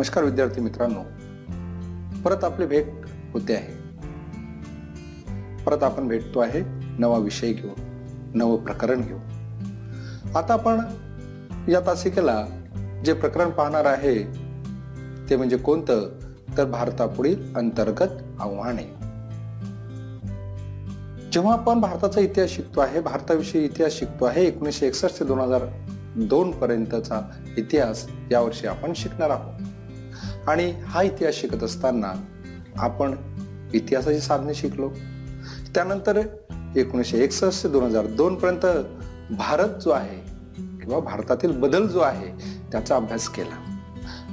नमस्कार विद्यार्थी मित्रांनो. परत आपली भेट होते आहे. परत आपण भेटतो आहे नवा विषय घेऊ नवं प्रकरण घेऊ आता आपण या तासिकेला जे प्रकरण पाहणार आहे ते म्हणजे कोणतं? तर भारतापुढील अंतर्गत आव्हाने. जेव्हा आपण भारताचा इतिहास शिकतो आहे भारताविषयी इतिहास शिकतो आहे एकोणीसशे एकसष्ट ते दोन हजार दोन पर्यंतचा इतिहास यावर्षी आपण शिकणार आहोत. आणि हा इतिहास शिकत असताना आपण इतिहासाची साधने शिकलो. त्यानंतर एकोणीसशे एकसष्ट ते दोन हजार दोन पर्यंत भारत जो आहे किंवा भारतातील बदल जो आहे त्याचा अभ्यास केला.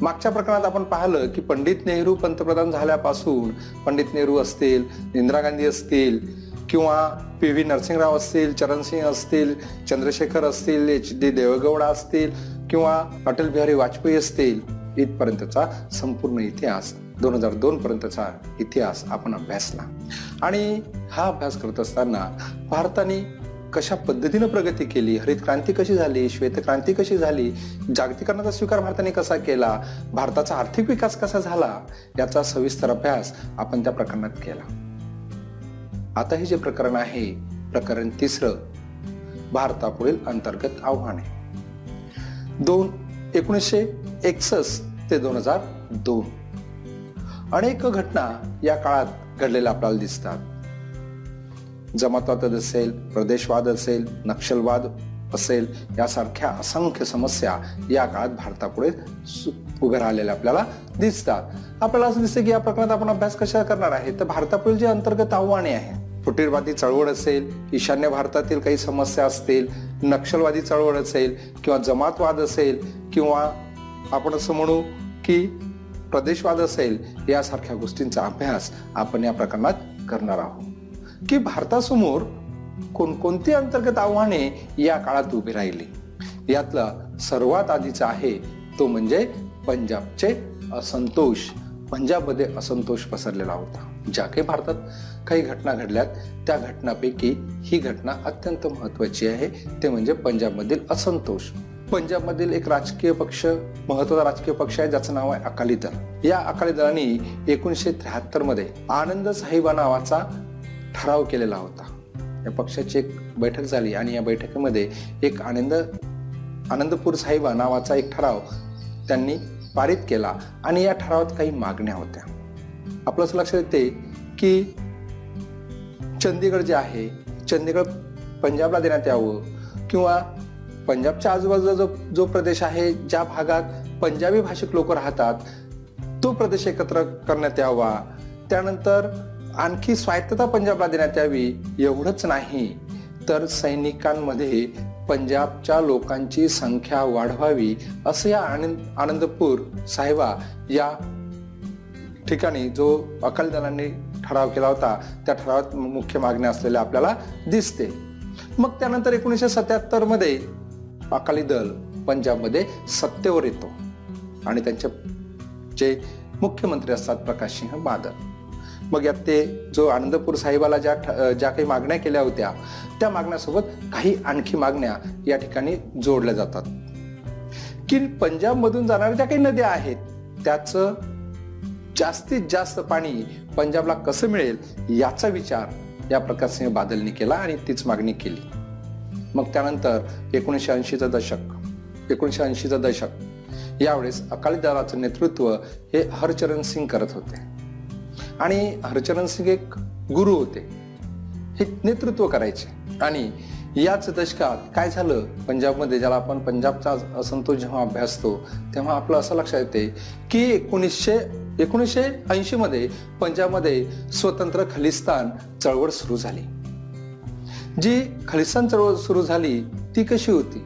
मागच्या प्रकरणात आपण पाहिलं की पंडित नेहरू पंतप्रधान झाल्यापासून पंडित नेहरू असतील इंदिरा गांधी असतील किंवा पी व्ही नरसिंहराव असतील चरणसिंह असतील चंद्रशेखर असतील एच डी देवेगौडा असतील किंवा अटल बिहारी वाजपेयी असतील इथपर्यंतचा संपूर्ण इतिहास दोन हजार दोन पर्यंतचा इतिहास आपण अभ्यासला. आणि हा अभ्यास करत असताना भारताने कशा पद्धतीनं प्रगती केली? हरित क्रांती कशी झाली? श्वेत क्रांती कशी झाली? जागतिकरणाचा स्वीकार भारताने कसा केला? भारताचा आर्थिक विकास कसा झाला? याचा सविस्तर अभ्यास आपण त्या प्रकरणात केला. आता हे जे प्रकरण आहे प्रकरण तिसरं भारतापुढील अंतर्गत आव्हाने. दोन एकोणीसशे एकसष्ट ते दोन हजार दोन. अनेक घटना या काळात घडलेल्या आपल्याला दिसतात. जमातवाद असेल प्रदेशवाद असेल नक्षलवाद असेल यासारख्या असंख्य समस्या या काळात भारतापुढे उभ्या राहिलेल्या आपल्याला दिसतात. आपल्याला असं दिसतं की या प्रकरणात आपण अभ्यास कशा करणार आहे? तर भारतापुढील जे अंतर्गत आव्हाने आहे फुटीरवादी चळवळ असेल ईशान्य भारतातील काही समस्या असतील नक्षलवादी चळवळ असेल किंवा जमातवाद असेल किंवा आपण असं म्हणू की प्रदेशवाद असेल यासारख्या गोष्टींचा अभ्यास आपण या प्रकरणात करणार आहोत. की भारतासमोर कोणकोणती अंतर्गत आव्हाने या काळात उभी राहिली? यातला सर्वात आधीचा आहे तो म्हणजे पंजाबचे असंतोष. पंजाबमध्ये असंतोष पसरलेला होता ज्या काही भारतात काही घटना घडल्यात त्या घटनापैकी ही घटना अत्यंत महत्वाची आहे. ते म्हणजे पंजाबमधील असंतोष. पंजाबमधील एक राजकीय पक्ष महत्त्वाचा राजकीय पक्ष आहे ज्याचं नाव आहे अकाली दल. या अकाली दलाने एकोणीसशे त्र्याहत्तरमध्ये आनंद साहिबा नावाचा ठराव केलेला होता. या पक्षाची एक बैठक झाली आणि या बैठकीमध्ये एक आनंद आनंदपूर साहिबा नावाचा एक ठराव त्यांनी पारित केला आणि या ठरावात काही मागण्या होत्या. आपलं असं लक्षात येते की चंदीगड जे आहे चंदीगड पंजाबला देण्यात यावं किंवा पंजाबच्या आजूबाजूचा जो जो प्रदेश आहे ज्या भागात पंजाबी भाषिक लोक राहतात तो प्रदेश एकत्र करण्यात यावा. त्यानंतर आणखी स्वायत्तता पंजाबला देण्यात यावी एवढंच नाही. तर सैनिकांमध्ये पंजाबच्या लोकांची संख्या वाढवावी असं या आनंद आनंदपूर साहेबा या ठिकाणी जो अकाली दलांनी ठराव केला होता त्या ठरावात मुख्य मागण्या असलेल्या आपल्याला दिसते. मग त्यानंतर एकोणीसशे सत्याहत्तरमध्ये अकाली दल पंजाबमध्ये सत्तेवर येतो. आणि त्यांचे जे मुख्यमंत्री असतात प्रकाश सिंह बादल. मग यात ते जो आनंदपूर साहेबाला ज्या ज्या काही मागण्या केल्या होत्या त्या मागण्यासोबत काही आणखी मागण्या या ठिकाणी जोडल्या जातात. की पंजाबमधून जाणाऱ्या ज्या काही नद्या आहेत त्याचं जास्तीत जास्त पाणी पंजाबला कसं मिळेल याचा विचार या प्रकाशसिंह बादलनी केला आणि तीच मागणी केली. मग त्यानंतर एकोणीसशे ऐंशीचं दशक एकोणीसशे ऐंशीचं दशक. यावेळेस अकाली दलाचं नेतृत्व हे हरचरण सिंग करत होते. आणि हरचरण सिंग एक गुरु होते. हे नेतृत्व करायचे. आणि याच दशकात काय झालं? पंजाबमध्ये ज्याला आपण पंजाबचा असंतोष जेव्हा अभ्यासतो तेव्हा आपलं असं लक्षात येते की एकोणीसशे एकोणीसशे ऐंशीमध्ये पंजाबमध्ये स्वतंत्र खलिस्तान चळवळ सुरू झाली. जी खलिस्तान चळवळ सुरू झाली ती कशी होती?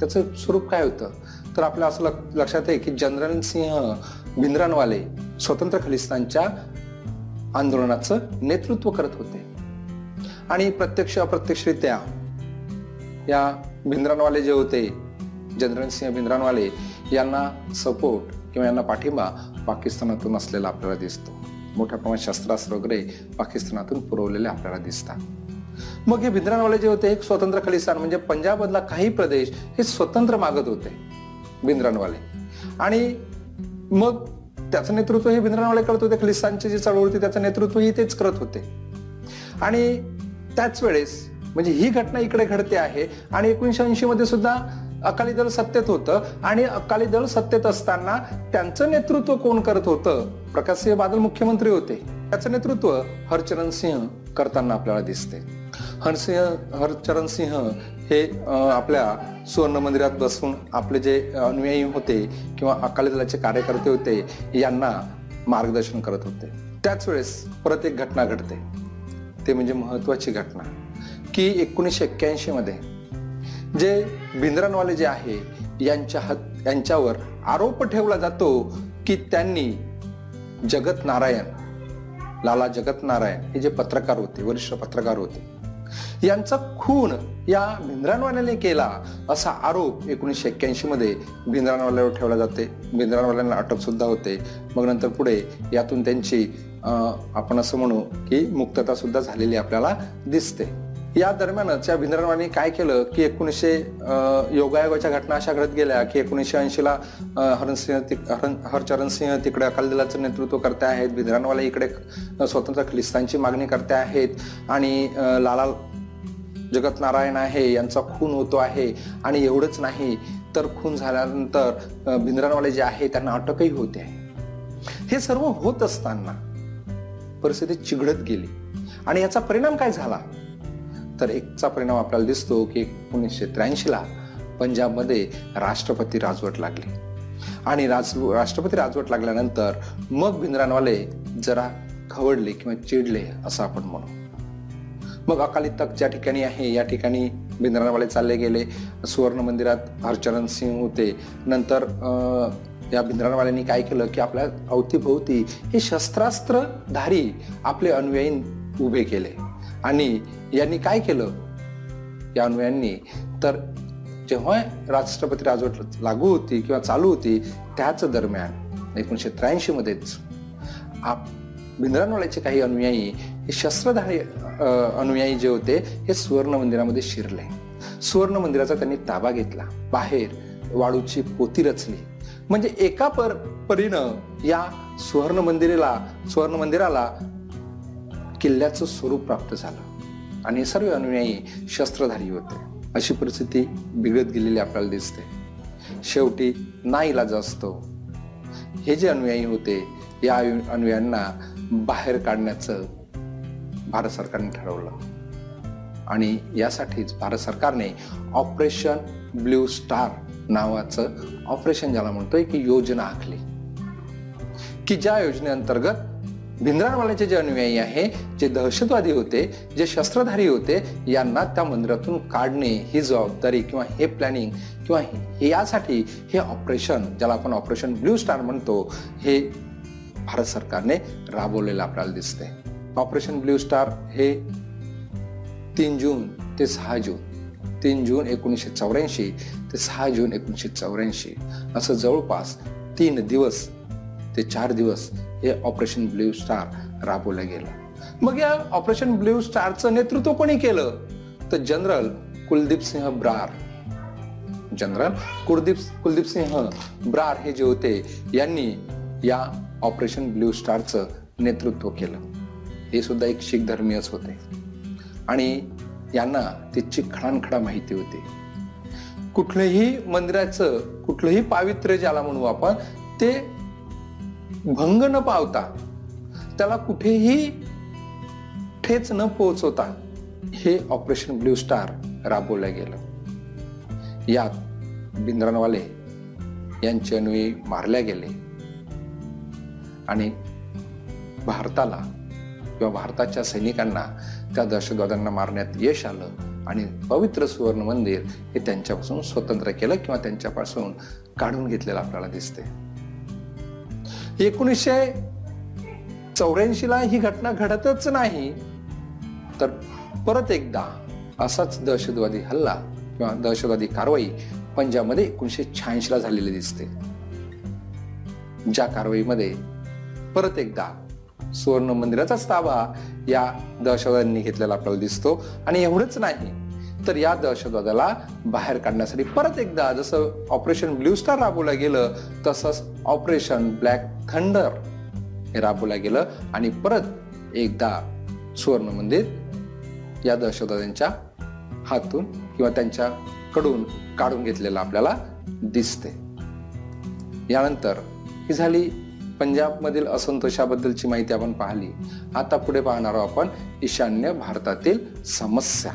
त्याचं स्वरूप काय होतं? तर आपल्या असं लक्षात आहे की जनरल सिंह भिंद्रानवाले स्वतंत्र खलिस्तानच्या आंदोलनाचं नेतृत्व करत होते. आणि प्रत्यक्ष अप्रत्यक्षरित्या या भिंद्रानवाले जे होते जनरल सिंह भिंद्रानवाले यांना सपोर्ट किंवा यांना पाठिंबा पाकिस्तानातून असलेला आपल्याला दिसतो. मोठ्या प्रमाणात शस्त्रास्त्र वगैरे पाकिस्तानातून पुरवलेले आपल्याला दिसतात. मग हे भिंद्रानवाले जे होते एक स्वतंत्र खलिस्तान म्हणजे पंजाबमधला काही प्रदेश हे स्वतंत्र मागत होते भिंद्रानवाले आणि मग त्याचं नेतृत्व हे भिंद्रनवाले करत होते खलिस्तानची जी चळवळ होती त्याचं नेतृत्वही तेच करत होते. आणि त्याच वेळेस म्हणजे ही घटना इकडे घडते आहे आणि एकोणीशे ऐंशी मध्ये सुद्धा अकाली दल सत्तेत होतं आणि अकाली दल सत्तेत असताना त्यांचं नेतृत्व कोण करत होतं? प्रकाशसिंह बादल मुख्यमंत्री होते. त्याचं नेतृत्व हरचरण सिंह करताना आपल्याला दिसते. हरसिंह हरचरण सिंह हे आपल्या सुवर्ण मंदिरात बसून आपले जे अनुयायी होते किंवा अकाली दलाचे कार्यकर्ते होते यांना मार्गदर्शन करत होते. त्याच वेळेस परत एक घटना घडते. ते म्हणजे महत्वाची घटना. की एकोणीसशे एक्क्याऐंशी मध्ये जे भिंद्रनवाले जे आहे यांच्या हत यांच्यावर आरोप ठेवला जातो की त्यांनी जगत नारायण लाला जगत नारायण हे जे पत्रकार होते वरिष्ठ पत्रकार होते यांचा खून या भिंद्रानवाल्याने केला असा आरोप एकोणीसशे एक्क्याऐंशी मध्ये भिंद्रानवाल्यावर ठेवला जाते. भिंद्रानवाल्यांना अटक सुद्धा होते. मग नंतर पुढे यातून त्यांची आपण असं म्हणू की मुक्तता सुद्धा झालेली आपल्याला दिसते. या दरम्यानच या भिंद्रनवाने काय केलं की एकोणीसशे योगायोगाच्या घटना अशा घडत गेल्या की एकोणीसशे ऐंशीला हरणसिंह हरचरण सिंह तिकडे अकाली दलाचं नेतृत्व करते आहेत. भिंद्रनवाले इकडे स्वतंत्र खलिस्तानची मागणी करते आहेत. आणि लाला जगत नारायण आहे यांचा खून होतो आहे. आणि एवढंच नाही तर खून झाल्यानंतर भिंद्रनवाले जे आहे त्यांना अटकही होते आहे. हे सर्व होत असताना परिस्थिती चिघळत गेली. आणि याचा परिणाम काय झाला? तर एकचा परिणाम आपल्याला दिसतो की एकोणीसशे त्र्याऐंशीला पंजाबमध्ये राष्ट्रपती राजवट लागली. आणि राज राष्ट्रपती राजवट लागल्यानंतर मग भिंद्रानवाले जरा खवडले किंवा चिडले असं आपण म्हणू. मग अकाली तक ज्या ठिकाणी आहे या ठिकाणी भिंद्रानवाले चालले गेले. सुवर्ण मंदिरात हरचरण सिंह होते. नंतर या भिंद्रानवाल्यांनी काय केलं की आपल्या अवतीभोवती हे शस्त्रास्त्रधारी आपले अनुयायी उभे केले. आणि यांनी काय केलं? या अन्वयांनी तर जेव्हा राष्ट्रपती राजवट लागू होती किंवा चालू होती त्याच दरम्यान एकोणीशे त्र्याऐंशी मध्येच आप भिंद्रानवाल्याचे काही अनुयायी हे शस्त्रधारी अनुयायी जे होते हे सुवर्ण मंदिरामध्ये शिरले. सुवर्ण मंदिराचा त्यांनी ताबा घेतला. बाहेर वाळूची पोती रचली. म्हणजे एका पर परीनं या सुवर्ण मंदिराला सुवर्ण मंदिराला किल्ल्याचं स्वरूप प्राप्त झालं. आणि सर्व अनुयायी शस्त्रधारी होते. अशी परिस्थिती बिघडत गेलेली आपल्याला दिसते. शेवटी नाईला असतो हे जे अनुयायी होते या अनुयायांना बाहेर काढण्याचं भारत सरकारने ठरवलं. आणि यासाठीच भारत सरकारने ऑपरेशन ब्ल्यू स्टार नावाचं ऑपरेशन ज्याला म्हणतोय की योजना आखली. की ज्या योजनेअंतर्गत भिंद्रानवाल्याचे जे अनुयायी आहे जे दहशतवादी होते जे शस्त्रधारी होते यांना त्या मंदिरातून काढणे ही जबाबदारी किंवा हे प्लॅनिंग किंवा हे यासाठी हे ऑपरेशन ज्याला आपण ऑपरेशन ब्ल्यू स्टार म्हणतो हे भारत सरकारने राबवलेलं आपल्याला दिसते ऑपरेशन ब्ल्यू स्टार हे तीन जून ते सहा जून तीन जून एकोणीसशे चौऱ्याऐंशी ते सहा जून एकोणीसशे चौऱ्याऐंशी असं जवळपास तीन दिवस ते चार दिवस हे ऑपरेशन ब्ल्यू स्टार राबवलं गेलं. मग या ऑपरेशन ब्ल्यू स्टारचं नेतृत्व कोणी केलं? तर जनरल कुलदीप सिंह ब्रार. जनरल कुलदीप कुलदीप सिंह ब्रार हे जे होते यांनी या ऑपरेशन ब्ल्यू स्टारचं नेतृत्व केलं. हे सुद्धा एक शीख धर्मीयच होते. आणि यांना त्याची खडानखडा माहिती होती. कुठलंही मंदिराचं कुठलंही पावित्र्य ज्याला म्हणू आपण ते भंग न पावता त्याला कुठेही ठेच न पोहोचवता हे ऑपरेशन ब्ल्यू स्टार राबवलं गेलं. यात बिंद्रनवाले यांचे अनुयी मारल्या गेले. आणि भारताला किंवा भारताच्या सैनिकांना त्या दहशतवाद्यांना मारण्यात यश आलं आणि पवित्र सुवर्ण मंदिर हे त्यांच्यापासून स्वतंत्र केलं किंवा त्यांच्यापासून काढून घेतलेलं आपल्याला दिसते एकोणीसशे चौऱ्याऐंशी ला ही घटना घडतच नाही. तर परत एकदा असाच दहशतवादी हल्ला किंवा दहशतवादी कारवाई पंजाबमध्ये एकोणीशे शहाऐंशी ला झालेली दिसते. ज्या कारवाईमध्ये परत एकदा सुवर्ण मंदिराचाच ताबा या दहशतवाद्यांनी घेतलेला आपल्याला दिसतो. आणि एवढंच नाही तर या दहशतवादाला बाहेर काढण्यासाठी परत एकदा जसं ऑपरेशन ब्ल्यू स्टार राबवलं गेलं तसंच ऑपरेशन ब्लॅक थंडर हे राबवलं गेलं आणि परत एकदा सुवर्ण मंदिर या दहशतवाद्यांच्या हातून किंवा त्यांच्याकडून काढून घेतलेलं आपल्याला दिसते. यानंतर ही झाली पंजाबमधील असंतोषाबद्दलची माहिती आपण पाहिली. आता पुढे पाहणार आहोत आपण ईशान्य भारतातील समस्या.